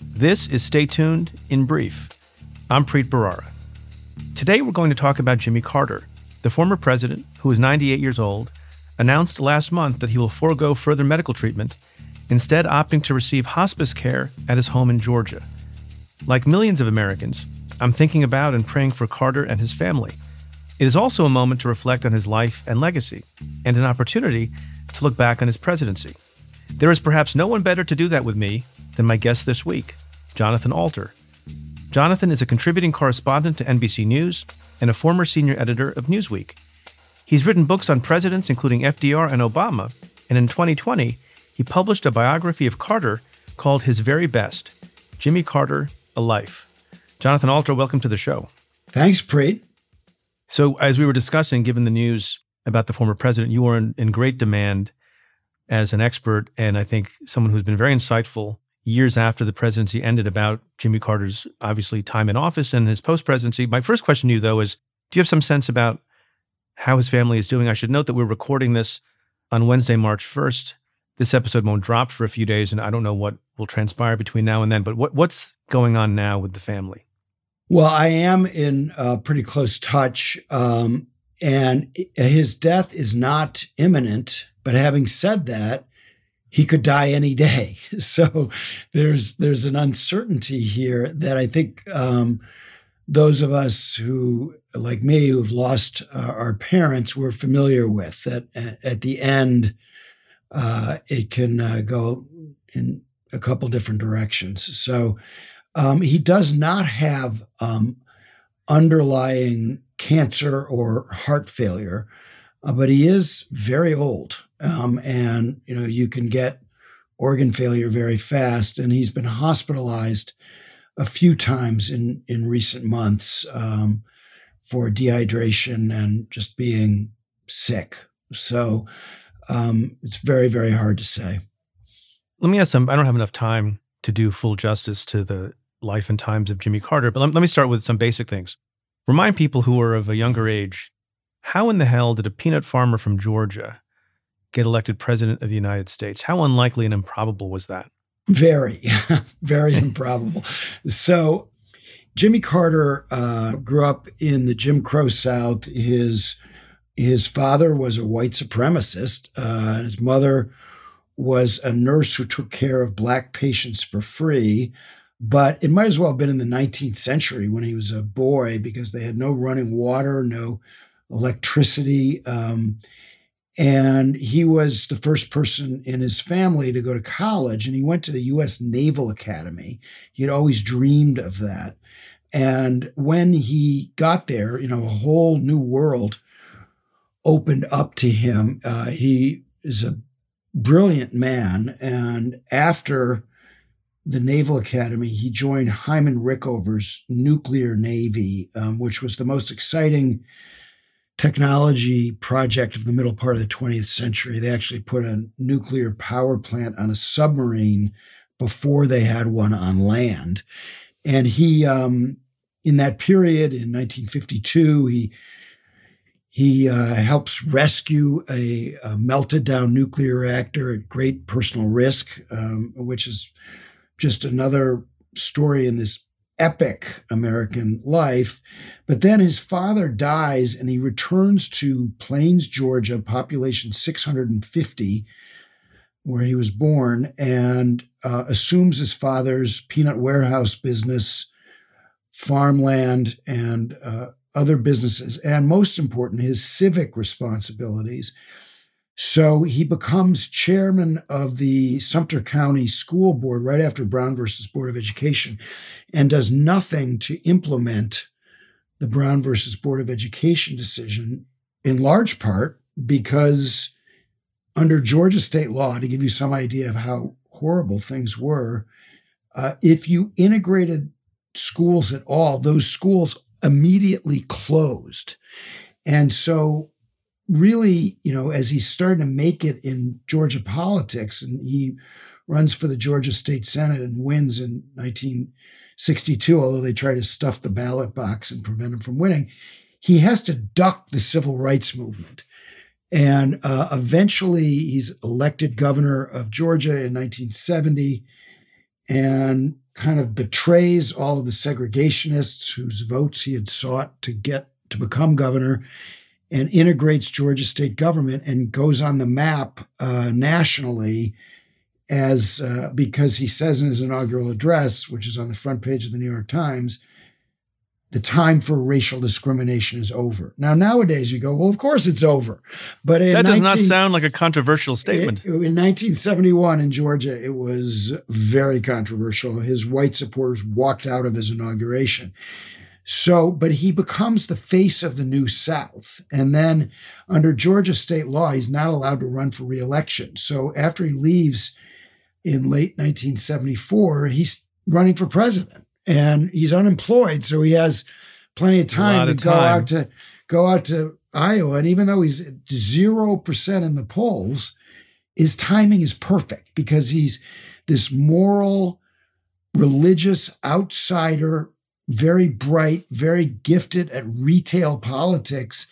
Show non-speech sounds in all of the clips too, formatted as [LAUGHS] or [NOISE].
this is Stay Tuned in Brief. I'm Preet Bharara. Today we're going to talk about Jimmy Carter, the former president, who is 98 years old, announced last month that he will forego further medical treatment, instead opting to receive hospice care at his home in Georgia. Like millions of Americans, I'm thinking about and praying for Carter and his family. It is also a moment to reflect on his life and legacy, and an opportunity to look back on his presidency. There is perhaps no one better to do that with me than my guest this week, Jonathan Alter. Jonathan is a contributing correspondent to NBC News and a former senior editor of Newsweek. He's written books on presidents including FDR and Obama, and in 2020, he published a biography of Carter called His Very Best Jimmy Carter, A Life. Jonathan Alter, welcome to the show. Thanks, Preet. So, as we were discussing, given the news about the former president, you are in, in great demand as an expert and I think someone who's been very insightful years after the presidency ended about Jimmy Carter's obviously time in office and his post presidency. My first question to you, though, is do you have some sense about how his family is doing? I should note that we're recording this on Wednesday, March 1st. This episode won't drop for a few days, and I don't know what will transpire between now and then, but what, what's going on now with the family? Well, I am in uh, pretty close touch, um, and his death is not imminent. But having said that, he could die any day. [LAUGHS] So there's there's an uncertainty here that I think um, those of us who, like me, who've lost uh, our parents, we're familiar with. That at the end, uh, it can uh, go in a couple different directions. So um, he does not have um, underlying cancer or heart failure, uh, but he is very old. Um, and, you know, you can get organ failure very fast. And he's been hospitalized a few times in, in recent months um, for dehydration and just being sick. So um, it's very, very hard to say. Let me ask some, I don't have enough time to do full justice to the life and times of Jimmy Carter, but let, let me start with some basic things. Remind people who are of a younger age how in the hell did a peanut farmer from Georgia get elected president of the United States. How unlikely and improbable was that? Very, [LAUGHS] very [LAUGHS] improbable. So, Jimmy Carter uh, grew up in the Jim Crow South. His his father was a white supremacist. Uh, his mother was a nurse who took care of black patients for free. But it might as well have been in the 19th century when he was a boy because they had no running water, no electricity. Um, and he was the first person in his family to go to college, and he went to the U.S. Naval Academy. He had always dreamed of that. And when he got there, you know, a whole new world opened up to him. Uh, he is a brilliant man. And after the Naval Academy, he joined Hyman Rickover's nuclear navy, um, which was the most exciting technology project of the middle part of the 20th century. They actually put a nuclear power plant on a submarine before they had one on land. And he, um, in that period in 1952, he He uh, helps rescue a, a, melted down nuclear reactor at great personal risk, um, which is just another story in this epic American life. But then his father dies and he returns to Plains, Georgia, population 650, where he was born, and uh, assumes his father's peanut warehouse business, farmland, and uh, other businesses, and most important, his civic responsibilities. So he becomes chairman of the Sumter County School Board right after Brown versus Board of Education and does nothing to implement the Brown versus Board of Education decision, in large part because under Georgia state law, to give you some idea of how horrible things were, uh, if you integrated schools at all, those schools immediately closed. And so really, you know, as he's starting to make it in Georgia politics, and he runs for the Georgia State Senate and wins in 1962, although they try to stuff the ballot box and prevent him from winning, he has to duck the civil rights movement. And uh, eventually, he's elected governor of Georgia in 1970 and kind of betrays all of the segregationists whose votes he had sought to get to become governor and integrates Georgia state government and goes on the map uh, nationally as uh, because he says in his inaugural address, which is on the front page of the New York Times, the time for racial discrimination is over. Now, nowadays you go, well, of course it's over. But that does 19, not sound like a controversial statement. in 1971 in Georgia, it was very controversial. His white supporters walked out of his inauguration. So, but he becomes the face of the New South. And then under Georgia state law, he's not allowed to run for reelection. So after he leaves in late 1974, he's running for president and he's unemployed. So he has plenty of time to go out to go out to Iowa. And even though he's 0% in the polls, his timing is perfect because he's this moral, religious outsider very bright, very gifted at retail politics.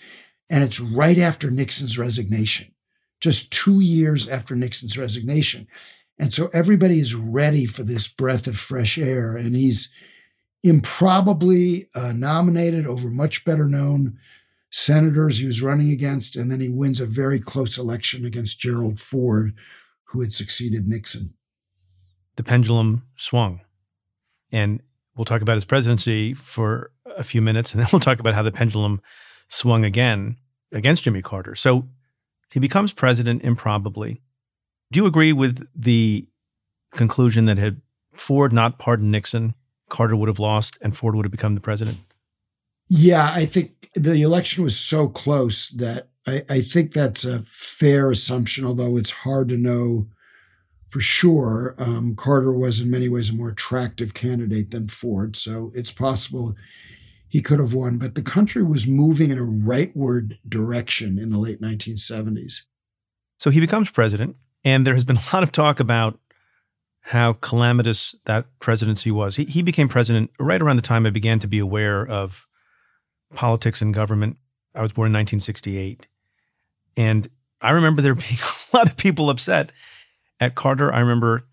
And it's right after Nixon's resignation, just two years after Nixon's resignation. And so everybody is ready for this breath of fresh air. And he's improbably uh, nominated over much better known senators he was running against. And then he wins a very close election against Gerald Ford, who had succeeded Nixon. The pendulum swung. And We'll talk about his presidency for a few minutes, and then we'll talk about how the pendulum swung again against Jimmy Carter. So he becomes president improbably. Do you agree with the conclusion that had Ford not pardoned Nixon, Carter would have lost and Ford would have become the president? Yeah, I think the election was so close that I, I think that's a fair assumption, although it's hard to know for sure, um, Carter was in many ways a more attractive candidate than Ford. So it's possible he could have won. But the country was moving in a rightward direction in the late 1970s. So he becomes president, and there has been a lot of talk about how calamitous that presidency was. He, he became president right around the time I began to be aware of politics and government. I was born in 1968. And I remember there being [LAUGHS] a lot of people upset at Carter, I remember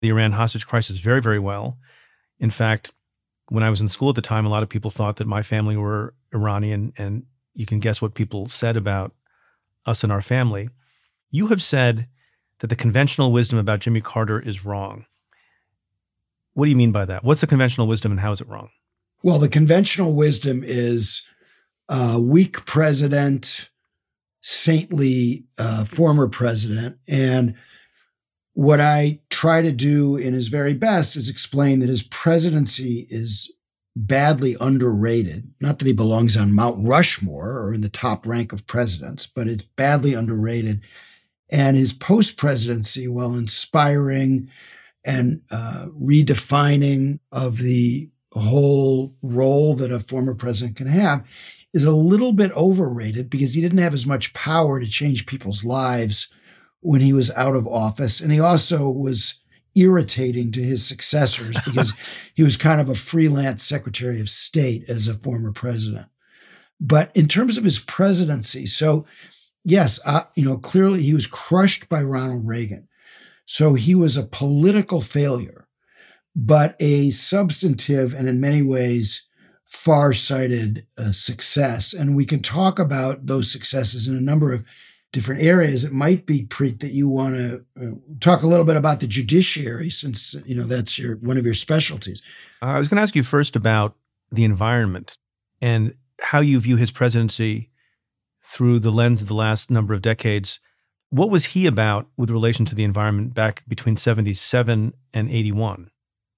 the Iran hostage crisis very, very well. In fact, when I was in school at the time, a lot of people thought that my family were Iranian, and you can guess what people said about us and our family. You have said that the conventional wisdom about Jimmy Carter is wrong. What do you mean by that? What's the conventional wisdom and how is it wrong? Well, the conventional wisdom is uh, weak president, saintly uh, former president. And what I try to do in his very best is explain that his presidency is badly underrated. Not that he belongs on Mount Rushmore or in the top rank of presidents, but it's badly underrated. And his post presidency, while inspiring and uh, redefining of the whole role that a former president can have, is a little bit overrated because he didn't have as much power to change people's lives when he was out of office. And he also was irritating to his successors [LAUGHS] because he was kind of a freelance Secretary of State as a former president. But in terms of his presidency, so yes, uh, you know, clearly he was crushed by Ronald Reagan. So he was a political failure, but a substantive and in many ways far-sighted uh, success. And we can talk about those successes in a number of different areas. It might be Preet that you want to uh, talk a little bit about the judiciary, since you know that's your one of your specialties. I was going to ask you first about the environment and how you view his presidency through the lens of the last number of decades. What was he about with relation to the environment back between 77 and 81?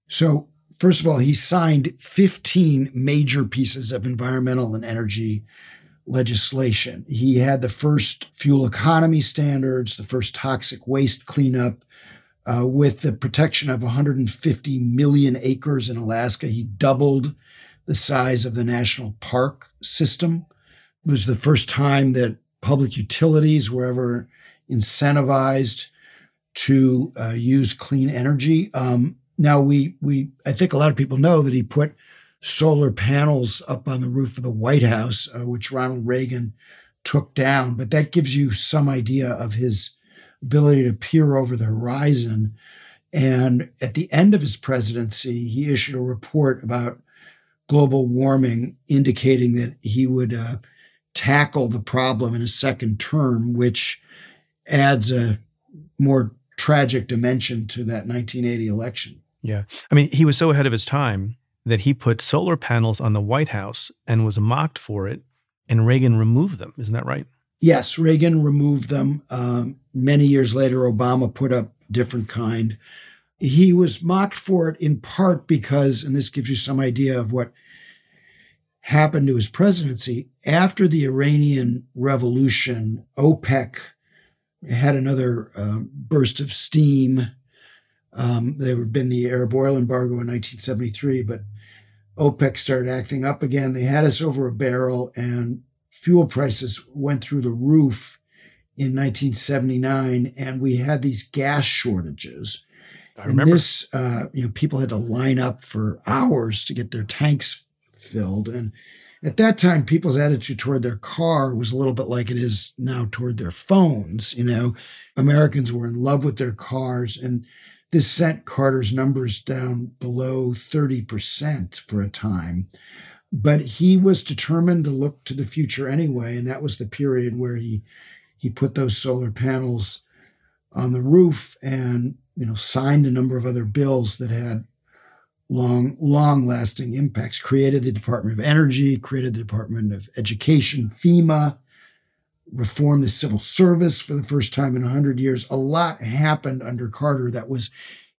So, first of all, he signed 15 major pieces of environmental and energy legislation. He had the first fuel economy standards, the first toxic waste cleanup. Uh, with the protection of 150 million acres in Alaska, he doubled the size of the national park system. It was the first time that public utilities were ever incentivized to uh, use clean energy. Um, now we we I think a lot of people know that he put solar panels up on the roof of the White House, uh, which Ronald Reagan took down. But that gives you some idea of his ability to peer over the horizon. And at the end of his presidency, he issued a report about global warming, indicating that he would uh, tackle the problem in a second term, which adds a more tragic dimension to that 1980 election. Yeah. I mean, he was so ahead of his time that he put solar panels on the White House and was mocked for it, and Reagan removed them. Isn't that right? Yes, Reagan removed them. Um, many years later, Obama put up different kind. He was mocked for it in part because, and this gives you some idea of what happened to his presidency. After the Iranian Revolution, OPEC had another uh, burst of steam um, there had been the Arab oil embargo in 1973, but OPEC started acting up again. They had us over a barrel, and fuel prices went through the roof in 1979, and we had these gas shortages. I remember. And this, uh, you know, people had to line up for hours to get their tanks filled. And at that time, people's attitude toward their car was a little bit like it is now toward their phones. You know, Americans were in love with their cars, and this sent Carter's numbers down below 30% for a time. But he was determined to look to the future anyway. And that was the period where he, he put those solar panels on the roof and you know signed a number of other bills that had long long lasting impacts created the department of energy created the department of education fema reformed the civil service for the first time in 100 years. A lot happened under Carter that was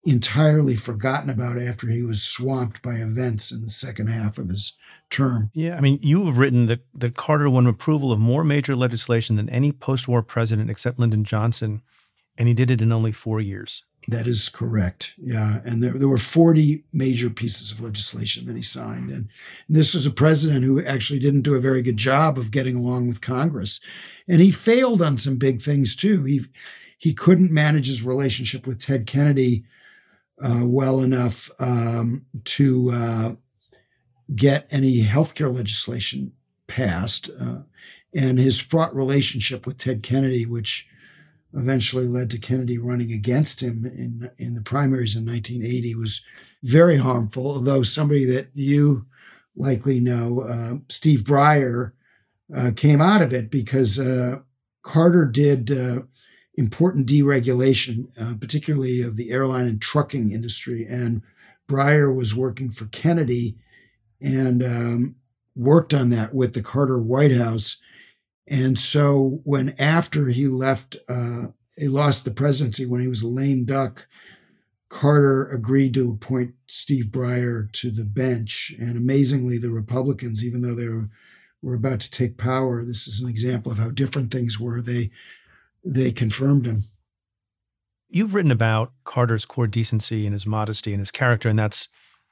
entirely forgotten about after he was swamped by events in the second half of his term. Yeah, I mean, you have written that, that Carter won approval of more major legislation than any post war president except Lyndon Johnson, and he did it in only four years. That is correct. Yeah. And there, there were 40 major pieces of legislation that he signed. And this was a president who actually didn't do a very good job of getting along with Congress. And he failed on some big things too. He, he couldn't manage his relationship with Ted Kennedy uh, well enough um, to uh, get any healthcare legislation passed. Uh, and his fraught relationship with Ted Kennedy, which eventually led to Kennedy running against him in in the primaries in 1980 was very harmful. Although somebody that you likely know, uh, Steve Breyer, uh, came out of it because uh, Carter did uh, important deregulation, uh, particularly of the airline and trucking industry, and Breyer was working for Kennedy and um, worked on that with the Carter White House and so when after he left, uh, he lost the presidency when he was a lame duck, Carter agreed to appoint Steve Breyer to the bench. And amazingly, the Republicans, even though they were, were about to take power, this is an example of how different things were. They they confirmed him. You've written about Carter's core decency and his modesty and his character, and that's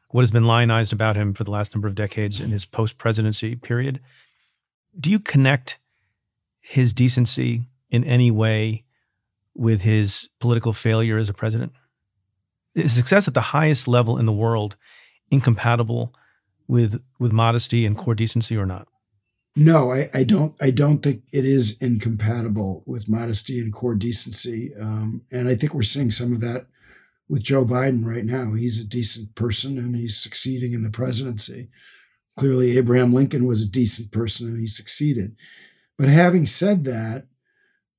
what has been lionized about him for the last number of decades in his post presidency period. Do you connect his decency in any way with his political failure as a president? Is success at the highest level in the world incompatible with with modesty and core decency or not? No, I, I, don't. I don't think it is incompatible with modesty and core decency, um, and I think we're seeing some of that with Joe Biden right now. He's a decent person and he's succeeding in the presidency. Clearly, Abraham Lincoln was a decent person and he succeeded. But having said that,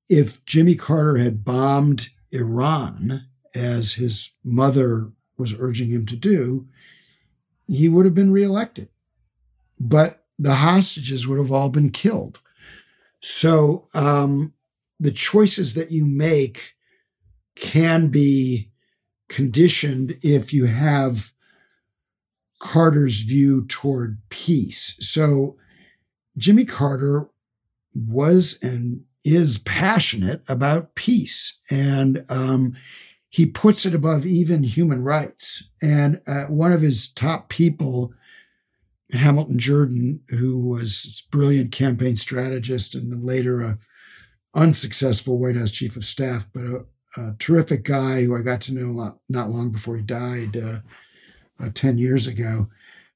if Jimmy Carter had bombed Iran, as his mother was urging him to do, he would have been reelected. But the hostages would have all been killed. So um, the choices that you make can be conditioned if you have Carter's view toward peace. So Jimmy Carter was and is passionate about peace. And um, he puts it above even human rights. And uh, one of his top people, Hamilton Jordan, who was a brilliant campaign strategist and then later a unsuccessful White House chief of staff, but a, a terrific guy who I got to know not long before he died uh, uh, 10 years ago.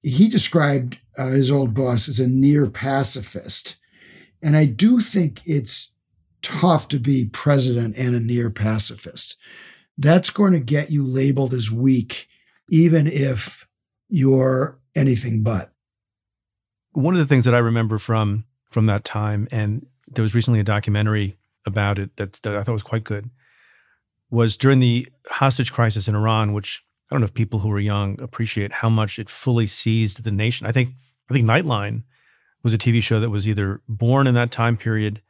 He described uh, his old boss as a near pacifist. And I do think it's tough to be president and a near pacifist. That's going to get you labeled as weak, even if you're anything but. One of the things that I remember from from that time, and there was recently a documentary about it that, that I thought was quite good, was during the hostage crisis in Iran, which I don't know if people who are young appreciate how much it fully seized the nation. I think I think Nightline was a TV show that was either born in that time period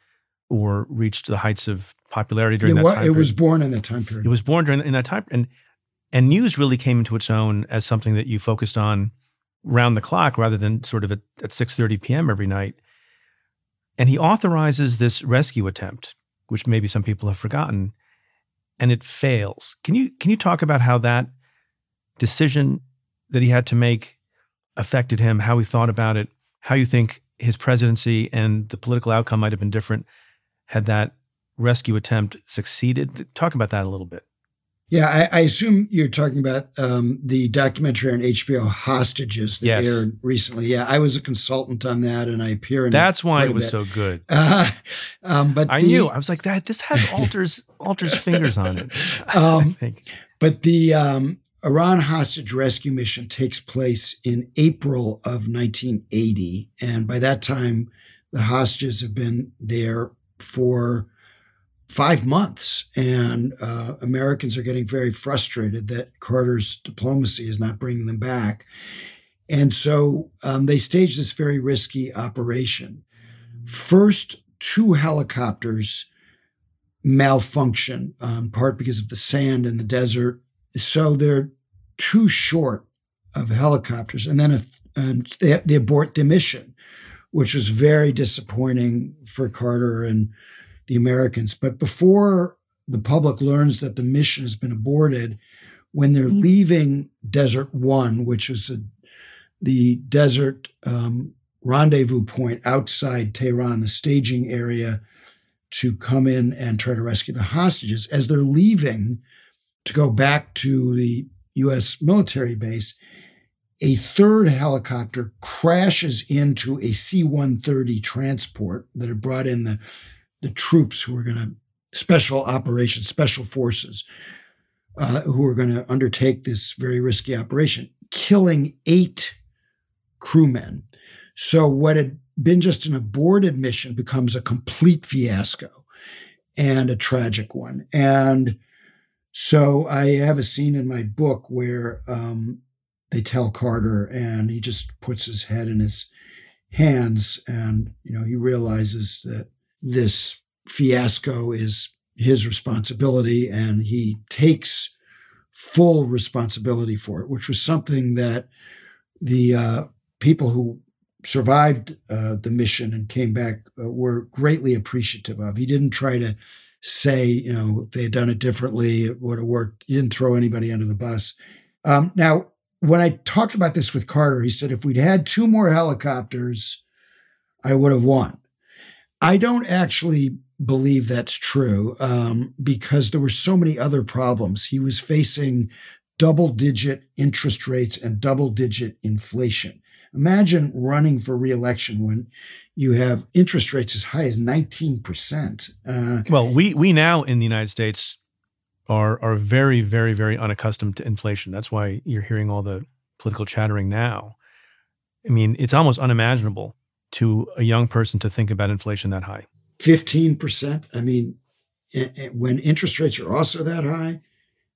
or reached the heights of popularity during it that was, time. It period. was born in that time period. It was born during in that time, and and news really came into its own as something that you focused on round the clock rather than sort of at, at 6:30 p.m. every night. And he authorizes this rescue attempt, which maybe some people have forgotten, and it fails. Can you can you talk about how that decision that he had to make affected him, how he thought about it, how you think his presidency and the political outcome might have been different had that rescue attempt succeeded? Talk about that a little bit. Yeah, I, I assume you're talking about um, the documentary on HBO Hostages that yes. aired recently. Yeah, I was a consultant on that, and I appear in. That's why it was so good. Uh, [LAUGHS] um, but I the, knew I was like that. This has Alter's Alter's fingers on it. [LAUGHS] Um, [LAUGHS] but the um, Iran hostage rescue mission takes place in April of 1980, and by that time, the hostages have been there for five months. And uh, Americans are getting very frustrated that Carter's diplomacy is not bringing them back. And so um, they staged this very risky operation. First, two helicopters malfunction, um, part because of the sand in the desert. So they're too short of helicopters. And then a, and they, they abort the mission, which was very disappointing for Carter and the Americans. But before the public learns that the mission has been aborted, when they're mm-hmm. leaving Desert One, which was a, the desert um, rendezvous point outside Tehran, the staging area to come in and try to rescue the hostages, as they're leaving to go back to the U.S. military base, a third helicopter crashes into a C 130 transport that had brought in the the troops who were going to special operations, special forces, uh, who were going to undertake this very risky operation, killing eight crewmen. So what had been just an aborted mission becomes a complete fiasco and a tragic one. And so I have a scene in my book where um, they tell Carter, and he just puts his head in his hands, and you know he realizes that this fiasco is his responsibility and he takes full responsibility for it, which was something that the uh, people who survived uh, the mission and came back uh, were greatly appreciative of. He didn't try to say, you know, if they had done it differently, it would have worked. You didn't throw anybody under the bus. Um, now, when I talked about this with Carter, he said, if we'd had two more helicopters, I would have won. I don't actually believe that's true um, because there were so many other problems. He was facing double digit interest rates and double digit inflation. Imagine running for reelection when you have interest rates as high as 19%. Uh, well, we we now in the United States are are very very very unaccustomed to inflation. That's why you're hearing all the political chattering now. I mean, it's almost unimaginable to a young person to think about inflation that high. 15%. I mean, when interest rates are also that high,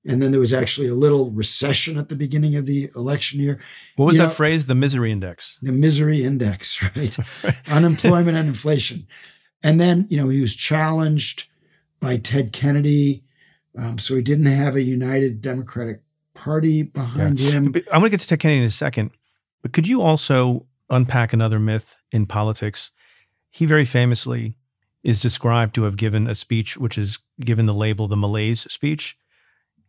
and then there was actually a little recession at the beginning of the election year. What was you that know, phrase? The misery index. The misery index, [LAUGHS] [LAUGHS] right? Unemployment and inflation. And then, you know, he was challenged by Ted Kennedy. Um, so he didn't have a united Democratic Party behind yeah. him. I'm going to get to Ted Kennedy in a second. But could you also unpack another myth in politics? He very famously is described to have given a speech which is given the label the malaise speech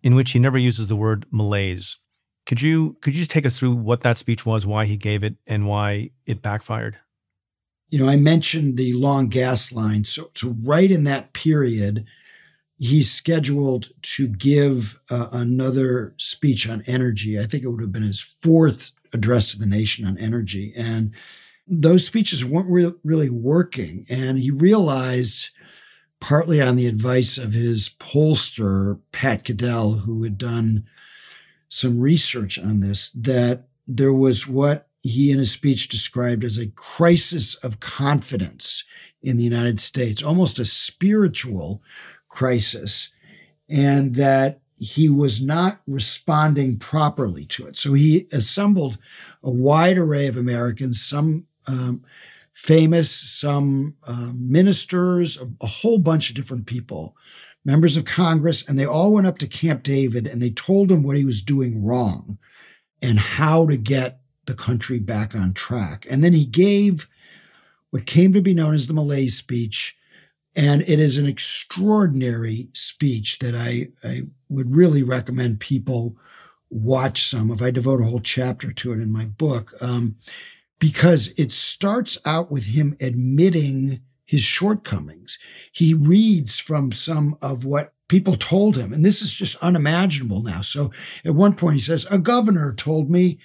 in which he never uses the word malaise. Could you could you just take us through what that speech was, why he gave it, and why it backfired? You know, I mentioned the long gas line. So, so right in that period, he's scheduled to give uh, another speech on energy. I think it would have been his fourth address to the nation on energy, and those speeches weren't re- really working. And he realized partly on the advice of his pollster, Pat Caddell, who had done some research on this, that there was what he in his speech described as a crisis of confidence in the United States, almost a spiritual crisis, and that he was not responding properly to it. So he assembled a wide array of Americans, some um, famous, some uh, ministers, a, a whole bunch of different people, members of Congress, and they all went up to Camp David and they told him what he was doing wrong and how to get the country back on track. And then he gave what came to be known as the Malaise speech. And it is an extraordinary speech that I, I would really recommend people watch some of. I devote a whole chapter to it in my book. Um, because it starts out with him admitting his shortcomings. He reads from some of what people told him, and this is just unimaginable now. So at one point he says, A governor told me,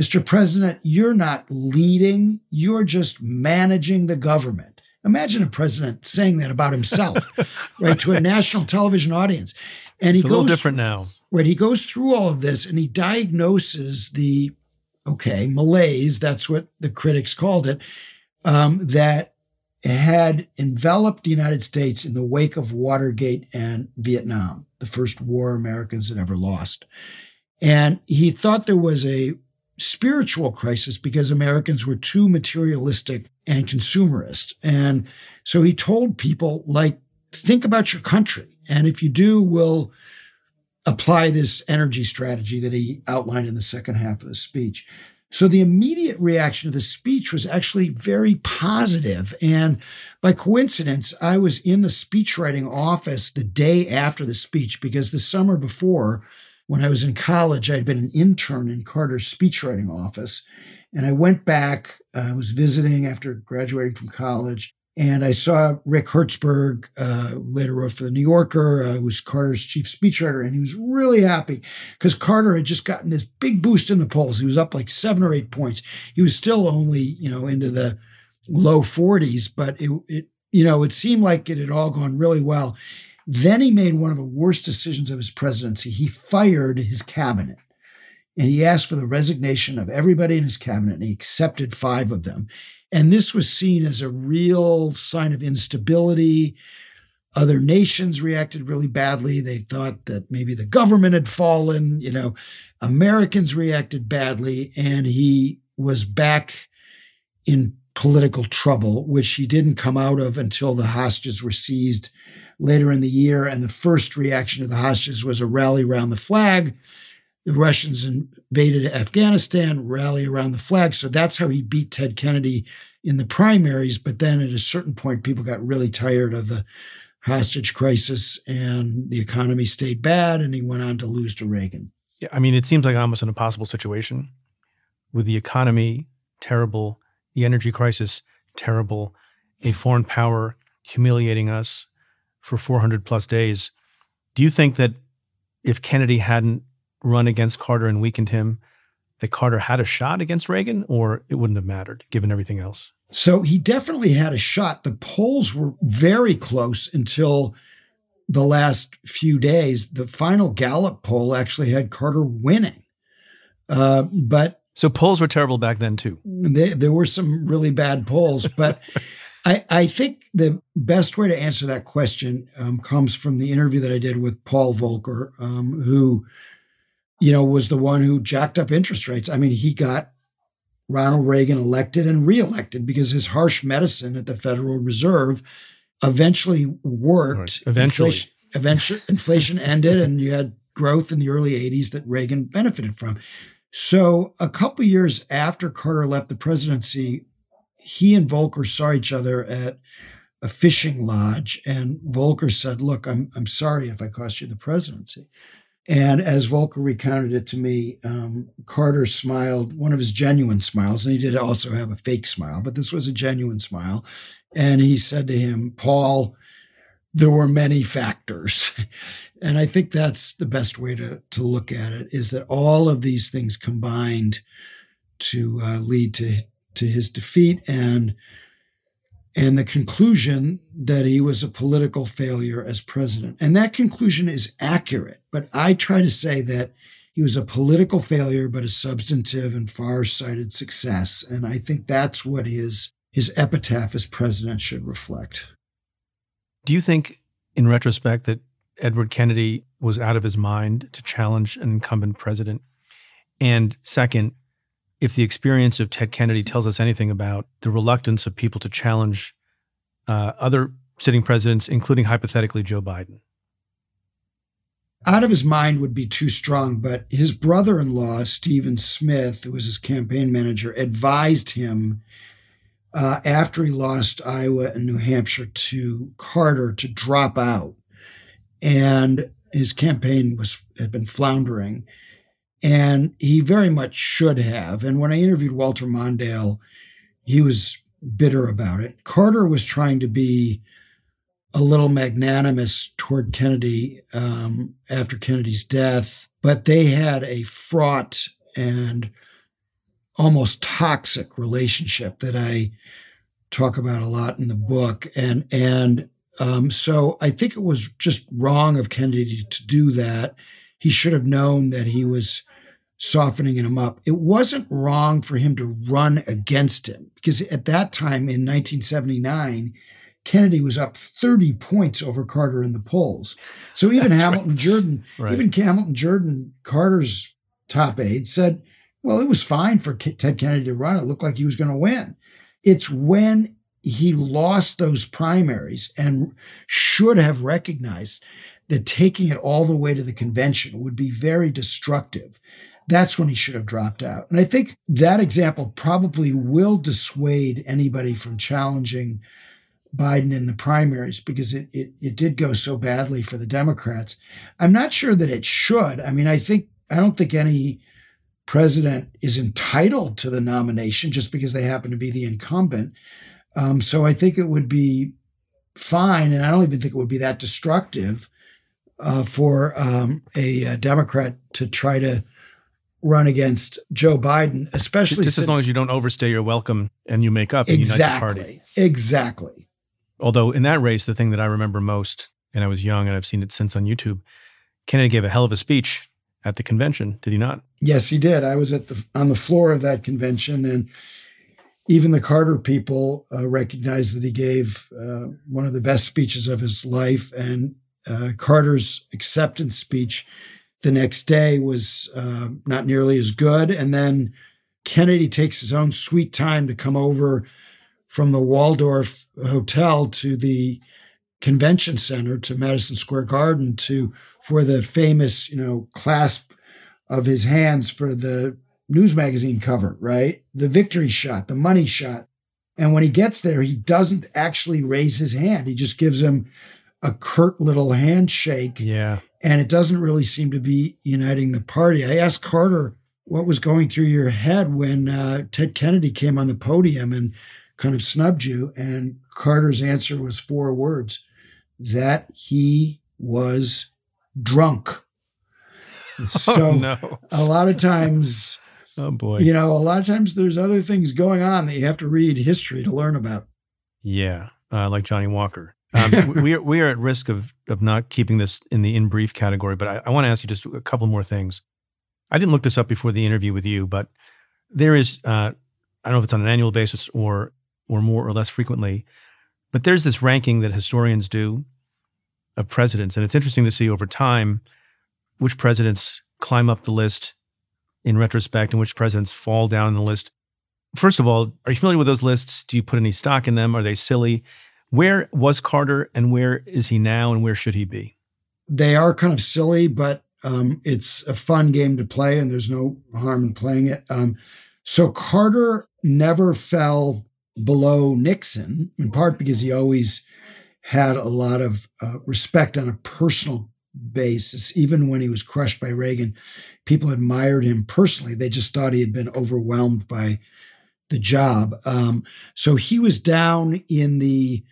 Mr. President, you're not leading, you're just managing the government. Imagine a president saying that about himself, [LAUGHS] right, to a national television audience. And he it's a goes little different now. Right. He goes through all of this and he diagnoses the okay, malaise, that's what the critics called it, um, that had enveloped the United States in the wake of Watergate and Vietnam, the first war Americans had ever lost. And he thought there was a spiritual crisis because Americans were too materialistic and consumerist. And so he told people, like, think about your country. And if you do, we'll apply this energy strategy that he outlined in the second half of the speech. So the immediate reaction to the speech was actually very positive. And by coincidence, I was in the speechwriting office the day after the speech because the summer before, when I was in college, I had been an intern in Carter's speechwriting office. And I went back, uh, I was visiting after graduating from college. And I saw Rick Hertzberg, uh, later wrote for the New Yorker, uh, was Carter's chief speechwriter, and he was really happy because Carter had just gotten this big boost in the polls. He was up like seven or eight points. He was still only, you know, into the low 40s, but it, it you know, it seemed like it had all gone really well. Then he made one of the worst decisions of his presidency. He fired his cabinet and he asked for the resignation of everybody in his cabinet, and he accepted five of them. And this was seen as a real sign of instability. Other nations reacted really badly. They thought that maybe the government had fallen. You know, Americans reacted badly, and he was back in political trouble, which he didn't come out of until the hostages were seized later in the year. And the first reaction to the hostages was a rally around the flag the Russians invaded Afghanistan, rally around the flag. So that's how he beat Ted Kennedy in the primaries. But then at a certain point, people got really tired of the hostage crisis and the economy stayed bad and he went on to lose to Reagan. Yeah, I mean, it seems like almost an impossible situation with the economy terrible, the energy crisis terrible, a foreign power humiliating us for 400 plus days. Do you think that if Kennedy hadn't run against Carter and weakened him, that Carter had a shot against Reagan, or it wouldn't have mattered given everything else? So he definitely had a shot. The polls were very close until the last few days. The final Gallup poll actually had Carter winning. Uh, but so polls were terrible back then too. They, there were some really bad polls, but [LAUGHS] I, I, think the best way to answer that question um, comes from the interview that I did with Paul Volcker, um, who, you know, was the one who jacked up interest rates. I mean, he got Ronald Reagan elected and reelected because his harsh medicine at the Federal Reserve eventually worked. Right. Eventually. Inflation, eventually, [LAUGHS] inflation ended, and you had growth in the early 80s that Reagan benefited from. So, a couple years after Carter left the presidency, he and Volcker saw each other at a fishing lodge, and Volcker said, "Look, I'm I'm sorry if I cost you the presidency." And as Volcker recounted it to me, um, Carter smiled, one of his genuine smiles, and he did also have a fake smile, but this was a genuine smile. And he said to him, Paul, there were many factors. [LAUGHS] and I think that's the best way to, to look at it is that all of these things combined to uh, lead to, to his defeat and and the conclusion that he was a political failure as president. And that conclusion is accurate, but I try to say that he was a political failure, but a substantive and far-sighted success. And I think that's what his his epitaph as president should reflect. Do you think, in retrospect, that Edward Kennedy was out of his mind to challenge an incumbent president? And second, if the experience of Ted Kennedy tells us anything about the reluctance of people to challenge uh, other sitting presidents, including hypothetically Joe Biden? Out of his mind would be too strong, but his brother in law, Stephen Smith, who was his campaign manager, advised him uh, after he lost Iowa and New Hampshire to Carter to drop out. And his campaign was had been floundering. And he very much should have. And when I interviewed Walter Mondale, he was bitter about it. Carter was trying to be a little magnanimous toward Kennedy um, after Kennedy's death, but they had a fraught and almost toxic relationship that I talk about a lot in the book. And, and, um, so I think it was just wrong of Kennedy to do that. He should have known that he was softening him up. It wasn't wrong for him to run against him because at that time in 1979, Kennedy was up 30 points over Carter in the polls. So even Hamilton right. Jordan, right. even Hamilton Jordan, Carter's top aide, said, well, it was fine for Ted Kennedy to run. It looked like he was going to win. It's when he lost those primaries and should have recognized that taking it all the way to the convention would be very destructive. That's when he should have dropped out. And I think that example probably will dissuade anybody from challenging Biden in the primaries because it, it, it did go so badly for the Democrats. I'm not sure that it should. I mean, I think, I don't think any president is entitled to the nomination just because they happen to be the incumbent. Um, so I think it would be fine, and I don't even think it would be that destructive uh, for um, a, a, Democrat to try to run against Joe Biden, especially just since, as long as you don't overstay your welcome and you make up and exactly, unite the party. Exactly. Although in that race, the thing that I remember most, and I was young and I've seen it since on YouTube, Kennedy gave a hell of a speech at the convention, did he not? Yes, he did. I was at the on the floor of that convention, and even the Carter people uh, recognized that he gave uh, one of the best speeches of his life. And uh, Carter's acceptance speech the next day was uh, not nearly as good. And then Kennedy takes his own sweet time to come over from the Waldorf Hotel to the convention center to Madison Square Garden to for the famous, you know, clasp of his hands for the news magazine cover, right? The victory shot, the money shot. And when he gets there, he doesn't actually raise his hand. He just gives him a curt little handshake. Yeah. And it doesn't really seem to be uniting the party. I asked Carter what was going through your head when uh, Ted Kennedy came on the podium and kind of snubbed you. And Carter's answer was four words that he was drunk. [LAUGHS] So oh, no. a lot of times [LAUGHS] oh boy. You know, a lot of times there's other things going on that you have to read history to learn about. Yeah, uh, like Johnnie Walker. Um, [LAUGHS] we are we are at risk of of not keeping this in the in brief category, but I, I want to ask you just a couple more things. I didn't look this up before the interview with you, but there is uh, I don't know if it's on an annual basis or or more or less frequently, but there's this ranking that historians do of presidents, and it's interesting to see over time which presidents climb up the list in retrospect and which presidents fall down the list. First of all, are you familiar with those lists? Do you put any stock in them? Are they silly? Where was Carter and where is he now and where should he be? They are kind of silly, but um, it's a fun game to play and there's no harm in playing it. Um, so Carter never fell below Nixon, in part because he always had a lot of uh, respect on a personal basis. Even when he was crushed by Reagan, people admired him personally. They just thought he had been overwhelmed by the job. Um, so he was down in the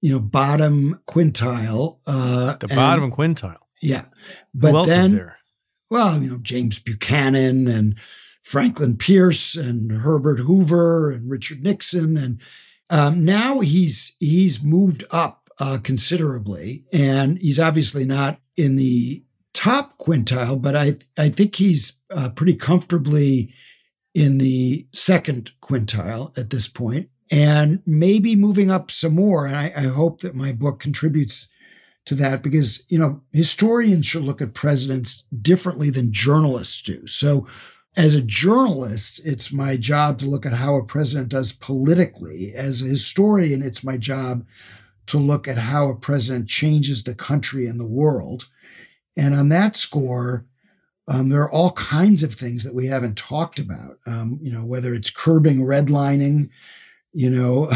you know bottom quintile. Uh, the bottom and, quintile. Yeah, but then well, you know James Buchanan and Franklin Pierce and Herbert Hoover and Richard Nixon, and um, now he's he's moved up uh, considerably, and he's obviously not in the top quintile, but I I think he's uh, pretty comfortably in the second quintile at this point, and maybe moving up some more. And I, I hope that my book contributes to that because you know historians should look at presidents differently than journalists do. So as a journalist, it's my job to look at how a president does politically. As a historian, it's my job to look at how a president changes the country and the world. And on that score, um, there are all kinds of things that we haven't talked about. Um, you know, whether it's curbing redlining, you know,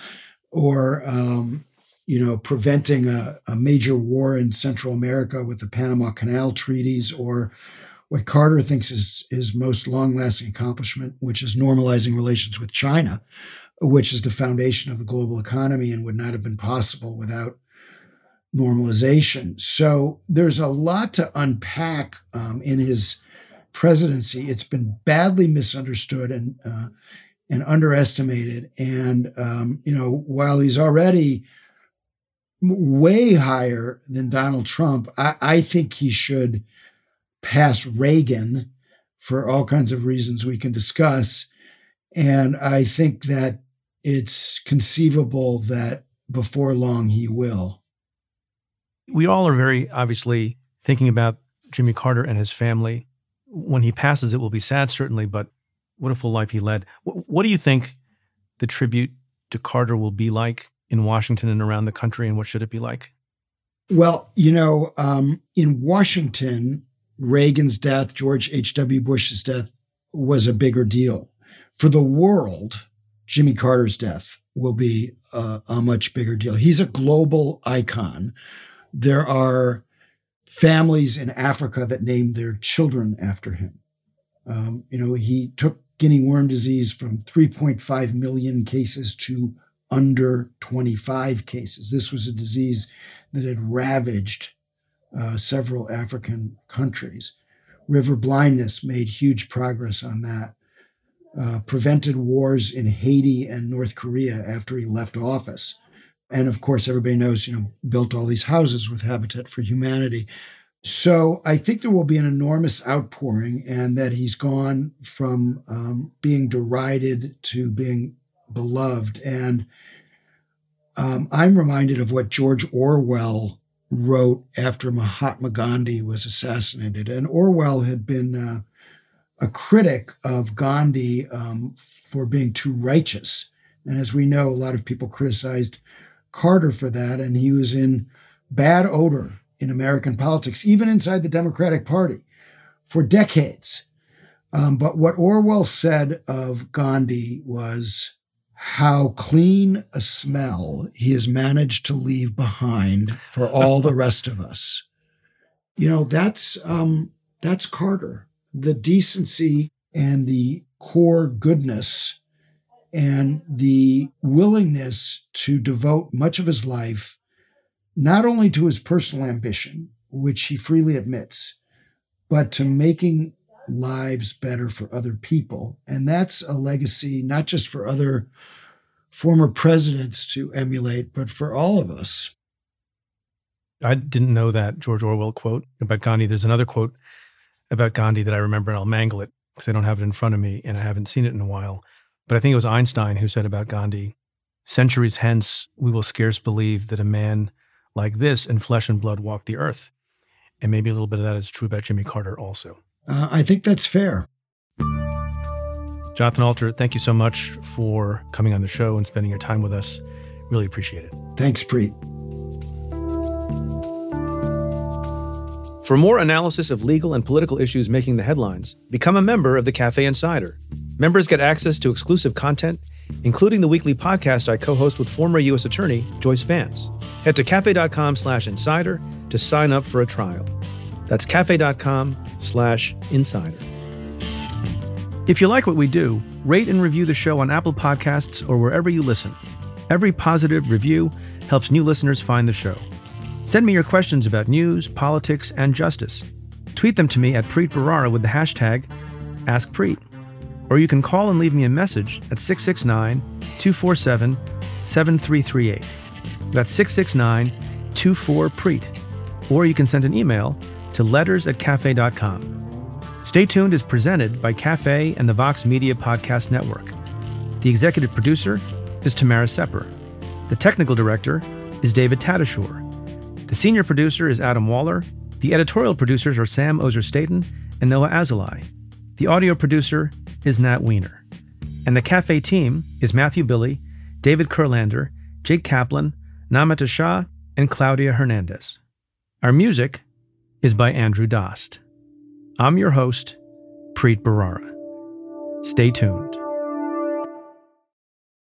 [LAUGHS] or um, you know, preventing a, a, major war in Central America with the Panama Canal treaties, or what Carter thinks is his most long-lasting accomplishment, which is normalizing relations with China, which is the foundation of the global economy and would not have been possible without normalization. So there's a lot to unpack um, in his presidency. It's been badly misunderstood and uh, and underestimated. And um, you know, while he's already way higher than Donald Trump, I, I think he should pass Reagan for all kinds of reasons we can discuss. And I think that it's conceivable that before long he will we all are very obviously thinking about Jimmy Carter and his family. When he passes, it will be sad, certainly, but what a full life he led. What, what do you think the tribute to Carter will be like in Washington and around the country, and what should it be like? Well, you know, um, in Washington, Reagan's death, George H.W. Bush's death was a bigger deal. For the world, Jimmy Carter's death will be a, a much bigger deal. He's a global icon there are families in Africa that named their children after him. Um, you know, he took guinea worm disease from 3.5 million cases to under 25 cases. This was a disease that had ravaged uh, several African countries. River blindness made huge progress on that. Uh, prevented wars in Haiti and North Korea after he left office. And of course, everybody knows, you know, built all these houses with Habitat for Humanity. So I think there will be an enormous outpouring, and that he's gone from um, being derided to being beloved. And um, I'm reminded of what George Orwell wrote after Mahatma Gandhi was assassinated. And Orwell had been uh, a critic of Gandhi um, for being too righteous. And as we know, a lot of people criticized Carter for that, and he was in bad odor in American politics, even inside the Democratic Party, for decades. Um, but what Orwell said of Gandhi was how clean a smell he has managed to leave behind for all the rest of us. You know, that's um, that's Carter. The decency and the core goodness and the willingness to devote much of his life not only to his personal ambition, which he freely admits, but to making lives better for other people. And that's a legacy, not just for other former presidents to emulate, but for all of us. I didn't know that George Orwell quote about Gandhi. There's another quote about Gandhi that I remember, and I'll mangle it because I don't have it in front of me and I haven't seen it in a while. But I think it was Einstein who said about Gandhi Centuries hence, we will scarce believe that a man like this in flesh and blood walked the earth. And maybe a little bit of that is true about Jimmy Carter also. Uh, I think that's fair. Jonathan Alter, thank you so much for coming on the show and spending your time with us. Really appreciate it. Thanks, Preet. For more analysis of legal and political issues making the headlines, become a member of the Cafe Insider. Members get access to exclusive content, including the weekly podcast I co-host with former U.S. Attorney Joyce Vance. Head to cafe.com slash insider to sign up for a trial. That's cafe.com slash insider. If you like what we do, rate and review the show on Apple Podcasts or wherever you listen. Every positive review helps new listeners find the show. Send me your questions about news, politics, and justice. Tweet them to me at Preet Bharara with the hashtag AskPreet. Or you can call and leave me a message at 669 247 7338. That's 669 24 Preet. Or you can send an email to letters at cafe.com. Stay Tuned is presented by Cafe and the Vox Media Podcast Network. The executive producer is Tamara Sepper. The technical director is David Tatasciore. The senior producer is Adam Waller. The editorial producers are Sam Ozer Staten and Noah Azulai. The audio producer is Nat Weiner. And the cafe team is Matthew Billy, David Kurlander, Jake Kaplan, Namita Shah, and Claudia Hernandez. Our music is by Andrew Dost. I'm your host, Preet Bharara. Stay tuned.